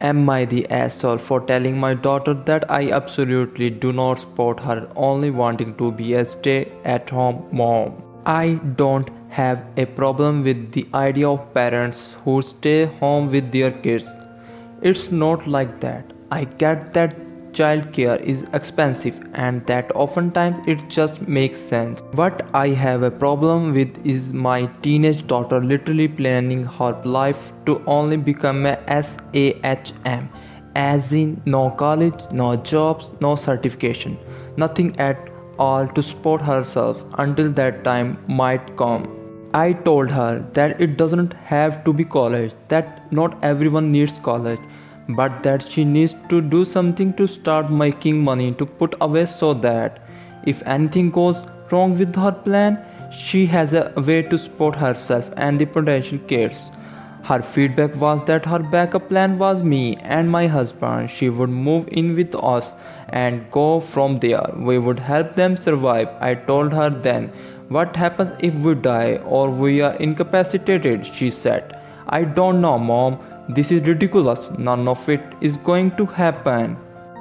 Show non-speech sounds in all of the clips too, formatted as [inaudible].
Am I the asshole for telling my daughter that I absolutely do not support her only wanting to be a stay at home mom? I don't have a problem with the idea of parents who stay home with their kids. It's not like that. I get that childcare is expensive and that oftentimes it just makes sense. What I have a problem with is my teenage daughter literally planning her life to only become a SAHM, as in no college, no jobs, no certification, nothing at all to support herself until that time might come. I told her that it doesn't have to be college, that not everyone needs college but that she needs to do something to start making money to put away so that if anything goes wrong with her plan, she has a way to support herself and the potential kids. Her feedback was that her backup plan was me and my husband. She would move in with us and go from there. We would help them survive. I told her then, What happens if we die or we are incapacitated? She said, I don't know, mom. This is ridiculous. None of it is going to happen.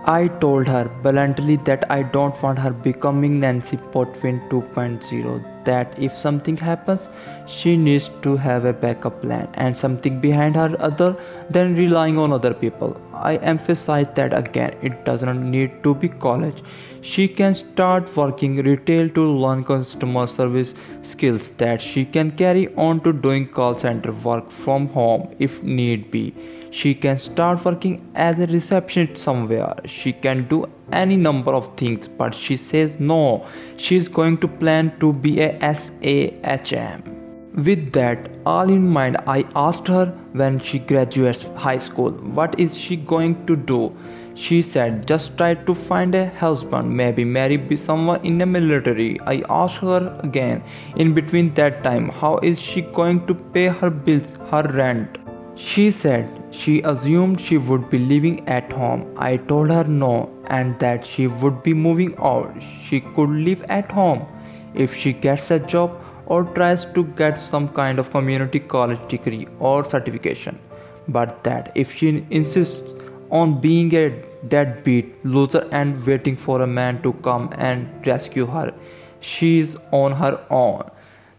I told her bluntly that I don't want her becoming Nancy Botwin 2.0. That if something happens, she needs to have a backup plan and something behind her other than relying on other people. I emphasize that again, it doesn't need to be college. She can start working retail to learn customer service skills that she can carry on to doing call center work from home if need be. She can start working as a receptionist somewhere. She can do any number of things, but she says no, she's going to plan to be a SAHM. With that all in mind, I asked her when she graduates high school, what is she going to do? She said, just try to find a husband, maybe marry someone in the military. I asked her again, in between that time, how is she going to pay her bills, her rent? She said she assumed she would be living at home. I told her no, and that she would be moving out. She could live at home if she gets a job or tries to get some kind of community college degree or certification. But that if she insists on being a deadbeat loser and waiting for a man to come and rescue her, she's on her own.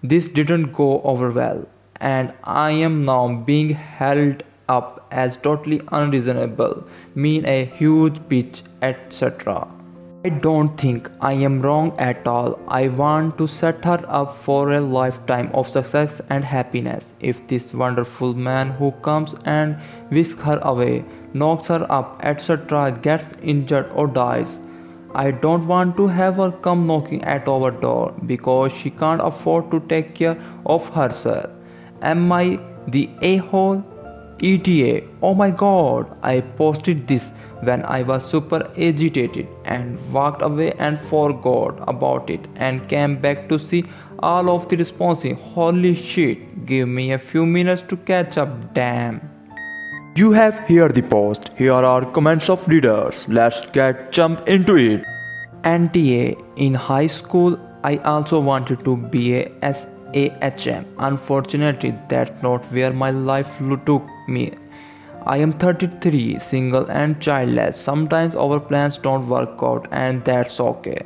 This didn't go over well, and I am now being held up as totally unreasonable, mean a huge bitch, etc. I don't think I am wrong at all. I want to set her up for a lifetime of success and happiness. If this wonderful man who comes and whisks her away, knocks her up, etc., gets injured or dies, I don't want to have her come knocking at our door because she can't afford to take care of herself. Am I the a hole? ETA. Oh my god, I posted this when I was super agitated and walked away and forgot about it and came back to see all of the responses. Holy shit, give me a few minutes to catch up, damn. You have here the post. Here are comments of readers. Let's get jump into it. NTA in high school I also wanted to be a SAHM. Unfortunately, that's not where my life took me. I am 33, single and childless. Sometimes our plans don't work out, and that's okay.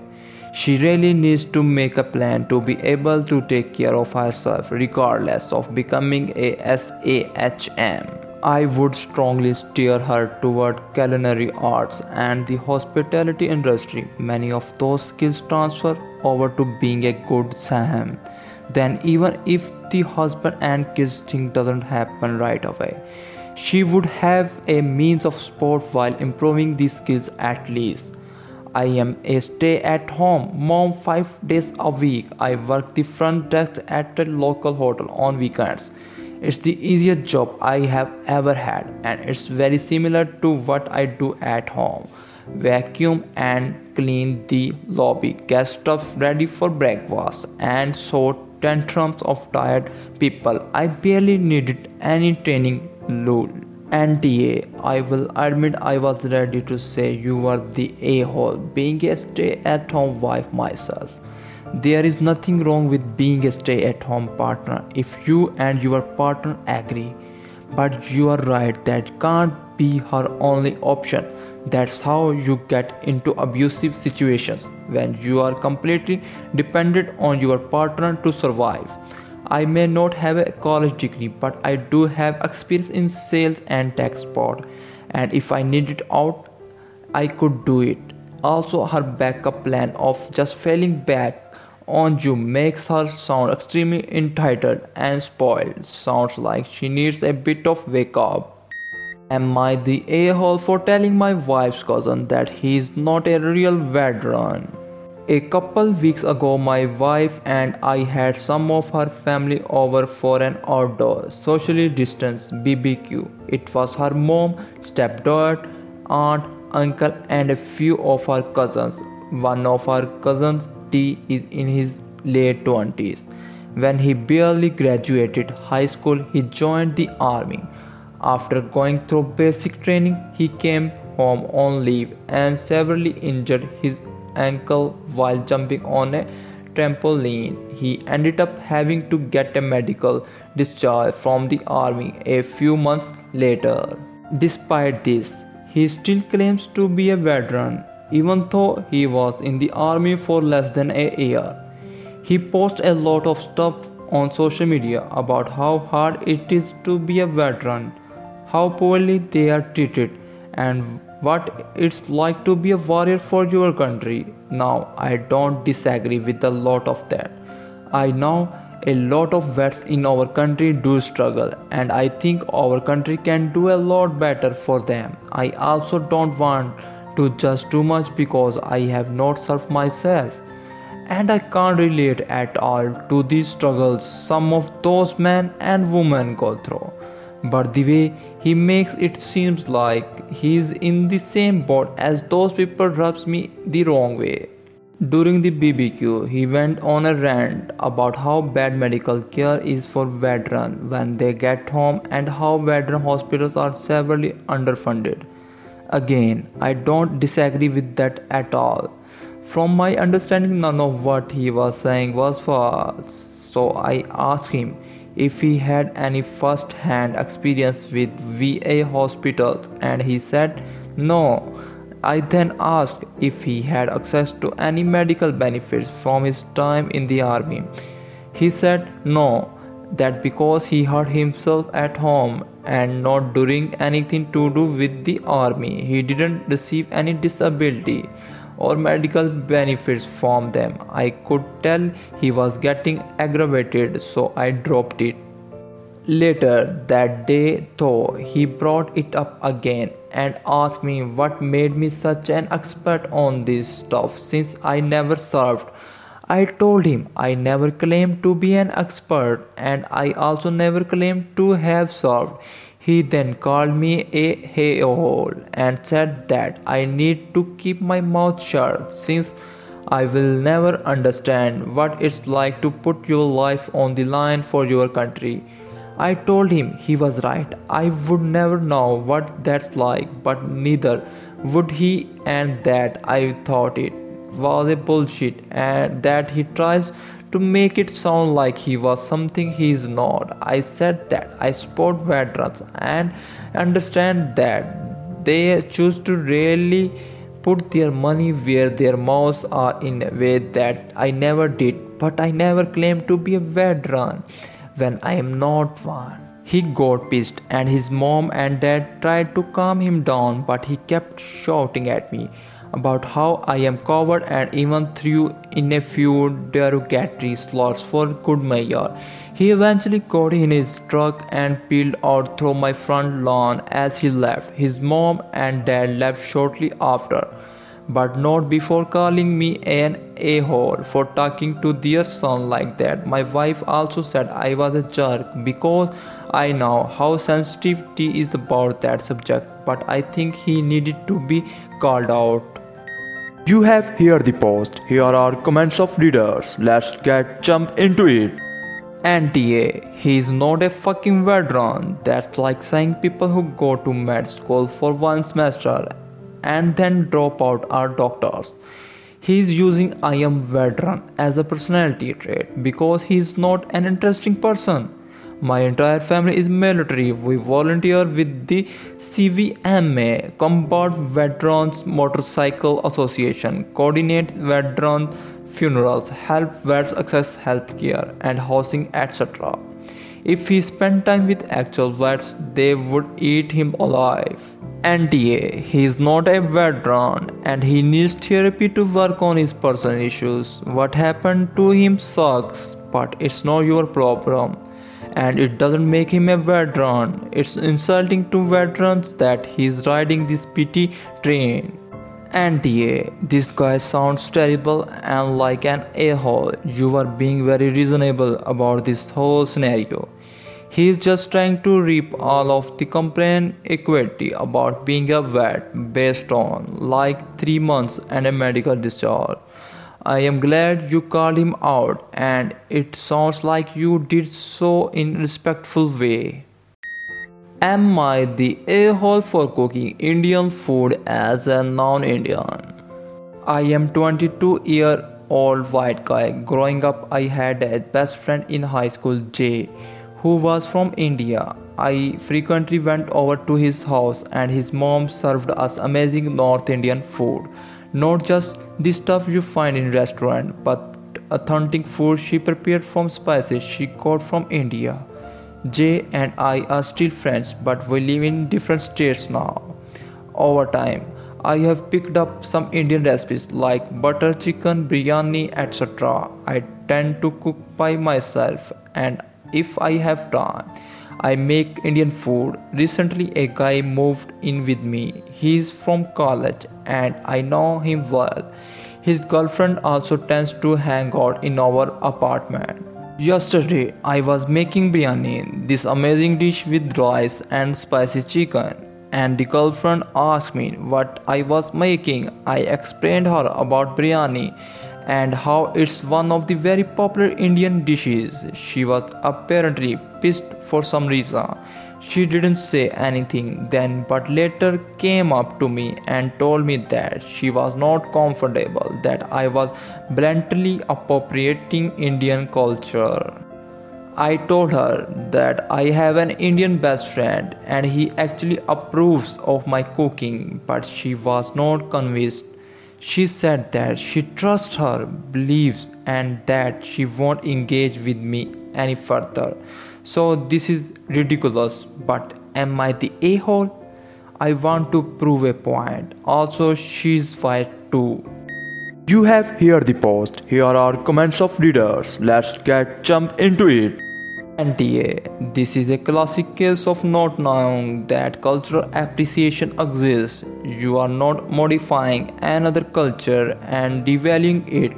She really needs to make a plan to be able to take care of herself, regardless of becoming a SAHM. I would strongly steer her toward culinary arts and the hospitality industry. Many of those skills transfer over to being a good SAHM. Then, even if the husband and kids thing doesn't happen right away, she would have a means of support while improving these skills at least. I am a stay at home mom 5 days a week. I work the front desk at a local hotel on weekends. It's the easiest job I have ever had and it's very similar to what I do at home. Vacuum and clean the lobby, get stuff ready for breakfast, and sort tantrums of tired people. I barely needed any training Lol. NTA, I will admit I was ready to say you were the a hole, being a stay at home wife myself. There is nothing wrong with being a stay at home partner if you and your partner agree. But you are right, that can't be her only option. That's how you get into abusive situations when you are completely dependent on your partner to survive. I may not have a college degree, but I do have experience in sales and tech support, and if I needed it out, I could do it. Also, her backup plan of just falling back on you makes her sound extremely entitled and spoiled. Sounds like she needs a bit of wake up. Am I the a-hole for telling my wife's cousin that he's not a real veteran? A couple weeks ago, my wife and I had some of her family over for an outdoor, socially distanced BBQ. It was her mom, stepdad, aunt, uncle, and a few of her cousins. One of her cousins T, is in his late 20s. When he barely graduated high school, he joined the army. After going through basic training, he came home on leave and severely injured his ankle while jumping on a trampoline. He ended up having to get a medical discharge from the army a few months later. Despite this, he still claims to be a veteran even though he was in the army for less than a year. He posts a lot of stuff on social media about how hard it is to be a veteran, how poorly they are treated, and what it's like to be a warrior for your country. Now, I don't disagree with a lot of that. I know a lot of vets in our country do struggle, and I think our country can do a lot better for them. I also don't want to judge too much because I have not served myself. And I can't relate at all to these struggles some of those men and women go through. But the way he makes it seems like he's in the same boat as those people rubs me the wrong way. During the BBQ, he went on a rant about how bad medical care is for veterans when they get home and how veteran hospitals are severely underfunded. Again, I don't disagree with that at all. From my understanding, none of what he was saying was false. So I asked him if he had any first hand experience with VA hospitals, and he said no. I then asked if he had access to any medical benefits from his time in the army. He said no, that because he hurt himself at home and not doing anything to do with the army, he didn't receive any disability or medical benefits from them. I could tell he was getting aggravated, so I dropped it. Later that day, though, he brought it up again and asked me what made me such an expert on this stuff since I never served. I told him I never claimed to be an expert and I also never claimed to have solved. He then called me a hey-hole and said that I need to keep my mouth shut since I will never understand what it's like to put your life on the line for your country. I told him he was right. I would never know what that's like, but neither would he, and that I thought it was a bullshit and that he tries to make it sound like he was something he is not. I said that I support veterans and understand that they choose to really put their money where their mouths are in a way that I never did, but I never claimed to be a veteran when I am not one. He got pissed, and his mom and dad tried to calm him down, but he kept shouting at me about how I am covered and even threw in a few derogatory slurs for good measure. He eventually got in his truck and peeled out through my front lawn as he left. His mom and dad left shortly after, but not before calling me an a hole for talking to their son like that. My wife also said I was a jerk because I know how sensitive he is about that subject, but I think he needed to be called out. You have heard the post. Here are comments of readers. Let's get jump into it. NTA, he is not a fucking veteran. That's like saying people who go to med school for one semester and then drop out are doctors. He is using I am veteran as a personality trait because he is not an interesting person. My entire family is military. We volunteer with the CVMA, Combat Veterans Motorcycle Association, coordinate veteran funerals, help vets access healthcare and housing, etc. If he spent time with actual vets, they would eat him alive. NTA, he is not a veteran and he needs therapy to work on his personal issues. What happened to him sucks, but it's not your problem and it doesn't make him a veteran. It's insulting to veterans that he's riding this pity train. And yeah, this guy sounds terrible and like an a hole. You are being very reasonable about this whole scenario. He is just trying to reap all of the complaint equity about being a vet based on like 3 months and a medical discharge. I am glad you called him out and it sounds like you did so in respectful way. Am I the a-hole for cooking Indian food as a non-Indian? I am 22 year old white guy. Growing up I had a best friend in high school Jay who was from India. I frequently went over to his house and his mom served us amazing North Indian food. Not just the stuff you find in restaurant, but authentic food she prepared from spices she got from India. Jay and I are still friends, but we live in different states now. Over time, I have picked up some Indian recipes like butter chicken, biryani, etc. I tend to cook by myself, and if I have time, I make Indian food. Recently, a guy moved in with me. He's from college and I know him well. His girlfriend also tends to hang out in our apartment. Yesterday, I was making biryani, this amazing dish with rice and spicy chicken. And the girlfriend asked me what I was making. I explained her about biryani and how it's one of the very popular Indian dishes. She was apparently pissed for some reason. She didn't say anything then, but later came up to me and told me that she was not comfortable that I was bluntly appropriating Indian culture. I told her that I have an Indian best friend and he actually approves of my cooking, but she was not convinced. She said that she trusts her beliefs and that she won't engage with me any further. So this is ridiculous, but am I the a hole? I want to prove a point. Also, she's white too. You have heard the post. Here are comments of readers. Let's get jump into it. NTA. This is a classic case of not knowing that cultural appreciation exists. You are not modifying another culture and devaluing it.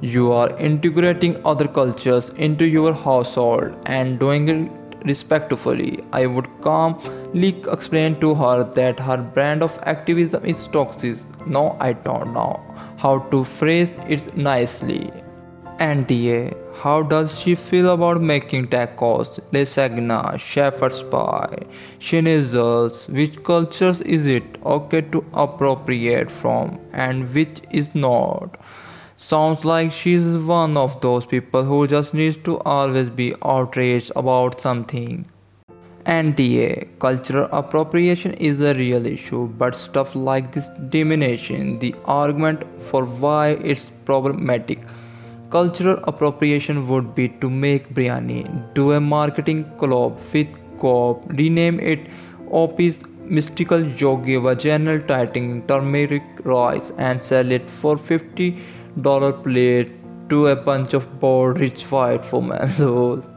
You are integrating other cultures into your household and doing it respectfully. I would calmly explain to her that her brand of activism is toxic. No, I don't know how to phrase it nicely. NTA. How does she feel about making tacos, lasagna, shepherd's pie, schnitzels? Which cultures is it okay to appropriate from and which is not? Sounds like she's one of those people who just needs to always be outraged about something. NTA cultural appropriation is a real issue, but stuff like this diminishing the argument for why it's problematic. Cultural appropriation would be to make biryani, do a marketing collab with Goop, rename it Opie's Mystical Yogi Vaginal Tightening Turmeric Rice and sell it for $50 plate to a bunch of bored rich white women. [laughs]